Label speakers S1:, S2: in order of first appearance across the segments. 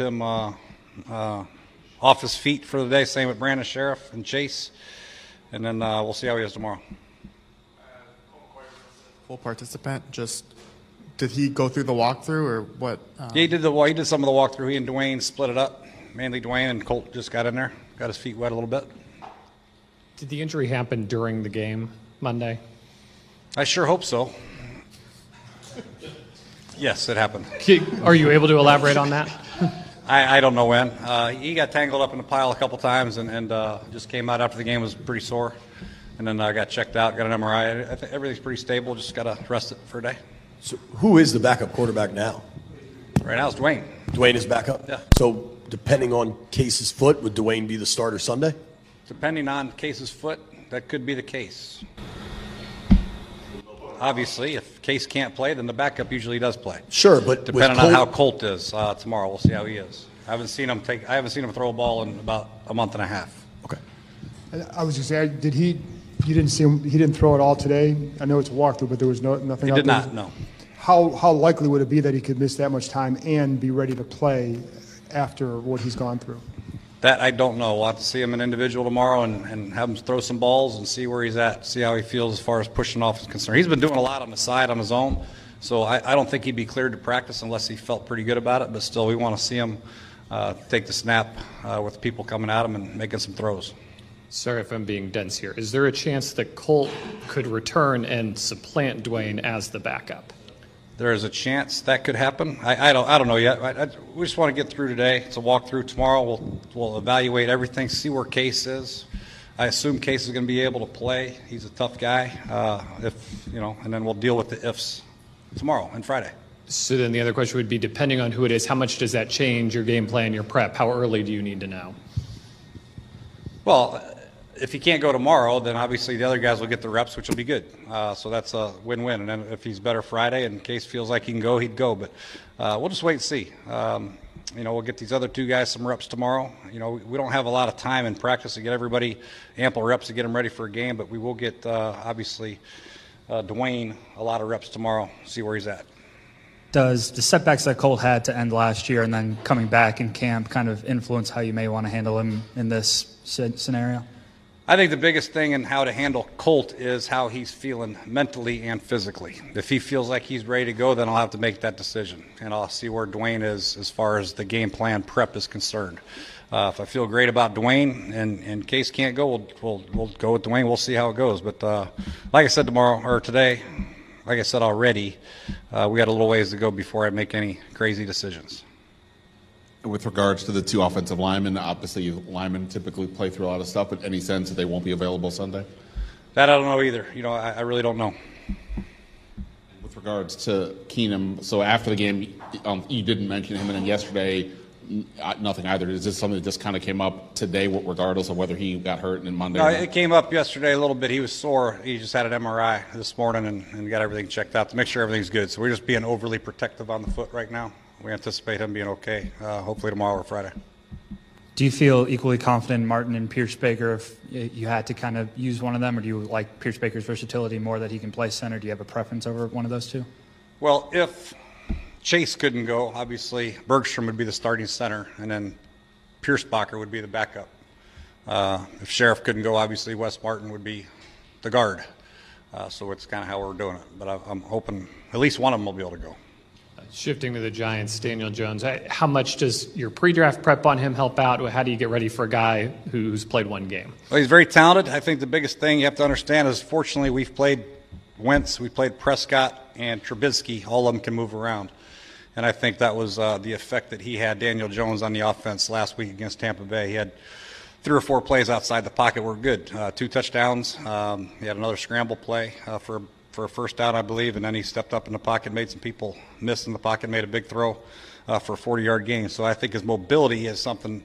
S1: him uh, uh, off his feet for the day. Same with Brandon Scherff and Chase, and then uh, we'll see how he is tomorrow.
S2: Full participant. Just did he go through the walkthrough or what? Uh,
S1: Yeah, he did the well, he did some of the walkthrough. He and Dwayne split it up. Mainly Dwayne and Colt just got in there, got his feet wet a little bit.
S3: Did the injury happen during the game Monday?
S1: I sure hope so. Yes, it happened.
S3: Are you able to elaborate on that?
S1: I, I don't know when. Uh, he got tangled up in the pile a couple times and, and uh, just came out after the game was pretty sore, and then uh, got checked out, got an MRI. I think everything's pretty stable. Just got to rest it for a day.
S4: So who is the backup quarterback now?
S1: Right now it's Dwayne.
S4: Dwayne is backup?
S1: Yeah.
S4: So depending on Case's foot, would Dwayne be the starter Sunday?
S1: Depending on Case's foot, that could be the case. Obviously, if Case can't play, then the backup usually does play.
S4: Sure, but with
S1: depending on how Colt is uh, tomorrow, we'll see how he is. I haven't seen him take. I haven't seen him throw a ball in about a month and a half.
S4: Okay.
S5: I was just saying, did he? You didn't see him. He didn't throw it all today. I know it's a walkthrough, but there was no nothing.
S1: He
S5: out
S1: did
S5: there.
S1: not. No.
S5: How how likely would it be that he could miss that much time and be ready to play after what he's gone through?
S1: That I don't know. We'll have to see him an individual tomorrow and, and have him throw some balls and see where he's at, see how he feels as far as pushing off is concerned. He's been doing a lot on the side on his own, so I, I don't think he'd be cleared to practice unless he felt pretty good about it. But still, we want to see him uh, take the snap uh, with people coming at him and making some throws.
S3: Sorry if I'm being dense here. Is there a chance that Colt could return and supplant Dwayne as the backup?
S1: There is a chance that could happen. I, I don't. I don't know yet. I, I, we just want to get through today. It's a walkthrough. Tomorrow we'll we'll evaluate everything, see where Case is. I assume Case is going to be able to play. He's a tough guy. Uh, if you know, and then we'll deal with the ifs tomorrow and Friday.
S3: So then the other question would be depending on who it is, how much does that change your game plan, your prep? How early do you need to know?
S1: Well, if he can't go tomorrow, then obviously the other guys will get the reps, which will be good. Uh, so that's a win-win. And then if he's better Friday and Case feels like he can go, he'd go. But uh, we'll just wait and see. Um, you know, we'll get these other two guys some reps tomorrow. You know, we, don't have a lot of time in practice to get everybody ample reps to get them ready for a game, but we will get uh, obviously uh, Dwayne a lot of reps tomorrow. See where he's at.
S6: Does the setbacks that Colt had to end last year and then coming back in camp kind of influence how you may want to handle him in this scenario?
S1: I think the biggest thing in how to handle Colt is how he's feeling mentally and physically. If he feels like he's ready to go, then I'll have to make that decision, and I'll see where Dwayne is as far as the game plan prep is concerned. Uh, if I feel great about Dwayne and, and Case can't go, we'll, we'll, we'll go with Dwayne. We'll see how it goes. But uh, like I said tomorrow or today, like I said already, uh, we got a little ways to go before I make any crazy decisions.
S7: With regards to the two offensive linemen, obviously linemen typically play through a lot of stuff, but any sense that they won't be available Sunday?
S1: That I don't know either. You know, I, I really don't know.
S7: With regards to Keenum, so after the game, um, you didn't mention him, and then yesterday, nothing either. Is this something that just kind of came up today, regardless of whether he got hurt and then Monday?
S1: No, it came up yesterday a little bit. He was sore. He just had an MRI this morning and, and got everything checked out to make sure everything's good. So we're just being overly protective on the foot right now. We anticipate him being okay, uh, hopefully tomorrow or Friday.
S6: Do you feel equally confident in Martin and Pierschbacher if you had to kind of use one of them, or do you like Pierschbacher's versatility more that he can play center? Do you have a preference over one of those two?
S1: Well, if Chase couldn't go, obviously Bergstrom would be the starting center, and then Pierschbacher would be the backup. Uh, if Scherff couldn't go, obviously Wes Martin would be the guard. Uh, so it's kind of how we're doing it. But I, I'm hoping at least one of them will be able to go.
S3: Shifting to the Giants, Daniel Jones. How much does your pre-draft prep on him help out? How do you get ready for a guy who's played one game?
S1: Well, he's very talented. I think the biggest thing you have to understand is, fortunately, we've played Wentz, we played Prescott, and Trubisky. All of them can move around, and I think that was uh, the effect that he had. Daniel Jones on the offense last week against Tampa Bay. He had three or four plays outside the pocket were good. Uh, two touchdowns. Um, he had another scramble play uh, for for a first down, I believe, and then he stepped up in the pocket, made some people miss in the pocket, made a big throw. uh, for a 40 yard gain. So I think his mobility is something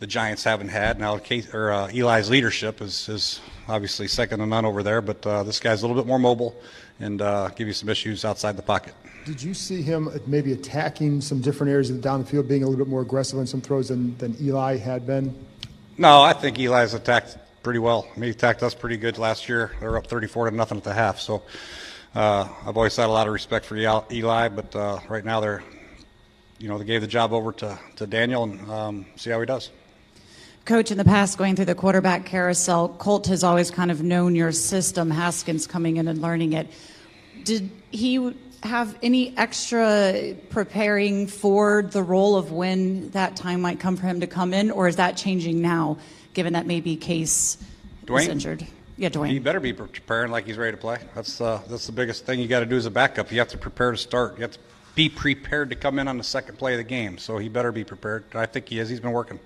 S1: the Giants haven't had. Now, or, uh, Eli's leadership is, is obviously second to none over there, but uh, this guy's a little bit more mobile and uh, give you some issues outside the pocket.
S5: Did you see him maybe attacking some different areas of the down the field, being a little bit more aggressive on some throws than, than Eli had been?
S1: No, I think Eli's attacked pretty well. I mean, attacked us pretty good last year. They were up 34 to nothing at the half. So uh, I've always had a lot of respect for Eli, but uh, right now they're, you know, they gave the job over to, to Daniel and um, see how he does.
S8: Coach, in the past, going through the quarterback carousel, Colt has always kind of known your system, Haskins coming in and learning it. Did he have any extra preparing for the role of when that time might come for him to come in, or is that changing now, given that maybe Case
S1: Dwayne?
S8: is injured? Yeah, Dwayne.
S1: He better be preparing like he's ready to play. That's uh, that's the biggest thing you got to do as a backup. You have to prepare to start. You have to be prepared to come in on the second play of the game. So he better be prepared. I think he is. He's been working.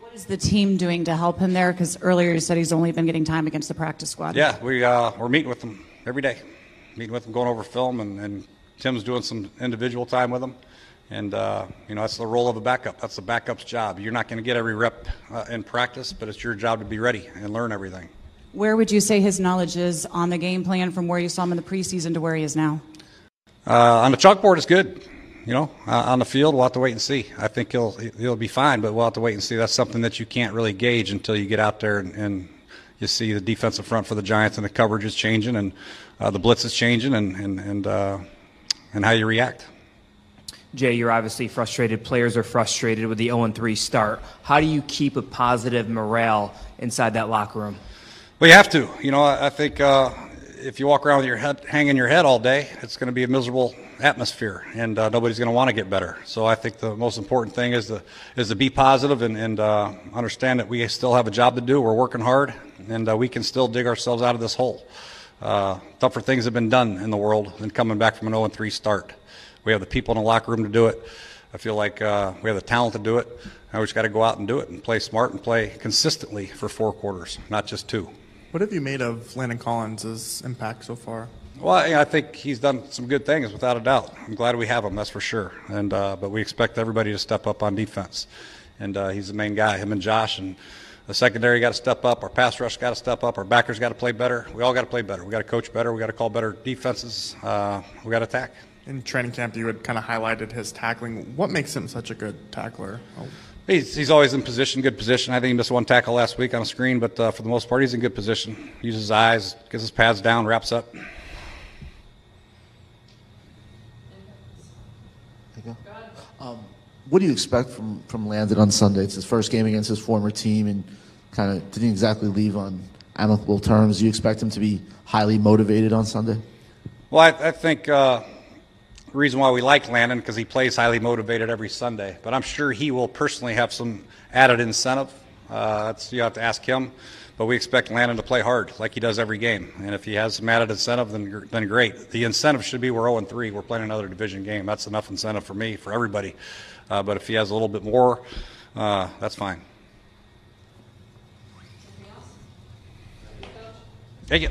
S8: What is the team doing to help him there? Because earlier you said he's only been getting time against the practice squad.
S1: Yeah, we uh, we're meeting with him every day, meeting with him, going over film, and, and Tim's doing some individual time with him. And, uh, you know, that's the role of a backup. That's the backup's job. You're not going to get every rep uh, in practice, but it's your job to be ready and learn everything.
S8: Where would you say his knowledge is on the game plan from where you saw him in the preseason to where he is now?
S1: Uh, on the chalkboard, it's good. You know, uh, on the field, we'll have to wait and see. I think he'll he'll be fine, but we'll have to wait and see. That's something that you can't really gauge until you get out there and, and you see the defensive front for the Giants and the coverage is changing and uh, the blitz is changing and and and uh, and how you react.
S9: Jay, you're obviously frustrated. Players are frustrated with the 0 3 start. How do you keep a positive morale inside that locker room?
S1: Well, you have to. You know, I, think uh, if you walk around with your head hanging your head all day, it's going to be a miserable atmosphere, and uh, nobody's going to want to get better. So I think the most important thing is to is to be positive and, and uh, understand that we still have a job to do. We're working hard, and uh, we can still dig ourselves out of this hole. Uh, tougher things have been done in the world than coming back from an 0 3 start. We have the people in the locker room to do it. I feel like uh, we have the talent to do it. Now we just got to go out and do it and play smart and play consistently for four quarters, not just two.
S2: What have you made of Landon Collins' impact so far?
S1: Well, I think he's done some good things without a doubt. I'm glad we have him, that's for sure. And uh, but we expect everybody to step up on defense, and uh, he's the main guy. Him and Josh and the secondary got to step up. Our pass rush got to step up. Our backers got to play better. We all got to play better. We got to coach better. We got to call better defenses. Uh, we got to attack.
S2: In training camp, you had kind of highlighted his tackling. What makes him such a good tackler? Oh.
S1: He's, he's always in position, good position. I think he missed one tackle last week on a screen, but uh, for the most part, he's in good position. He Uses his eyes, gets his pads down, wraps up.
S10: Um, what do you expect from, from Landon on Sunday? It's his first game against his former team and kind of didn't exactly leave on amicable terms. Do you expect him to be highly motivated on Sunday?
S1: Well, I, I think uh, the reason why we like Landon because he plays highly motivated every Sunday. But I'm sure he will personally have some added incentive. Uh, that's you have to ask him. But we expect Landon to play hard like he does every game. And if he has some added incentive, then then great. The incentive should be we're 0 3. We're playing another division game. That's enough incentive for me, for everybody. Uh, but if he has a little bit more, uh, that's fine. Thank you.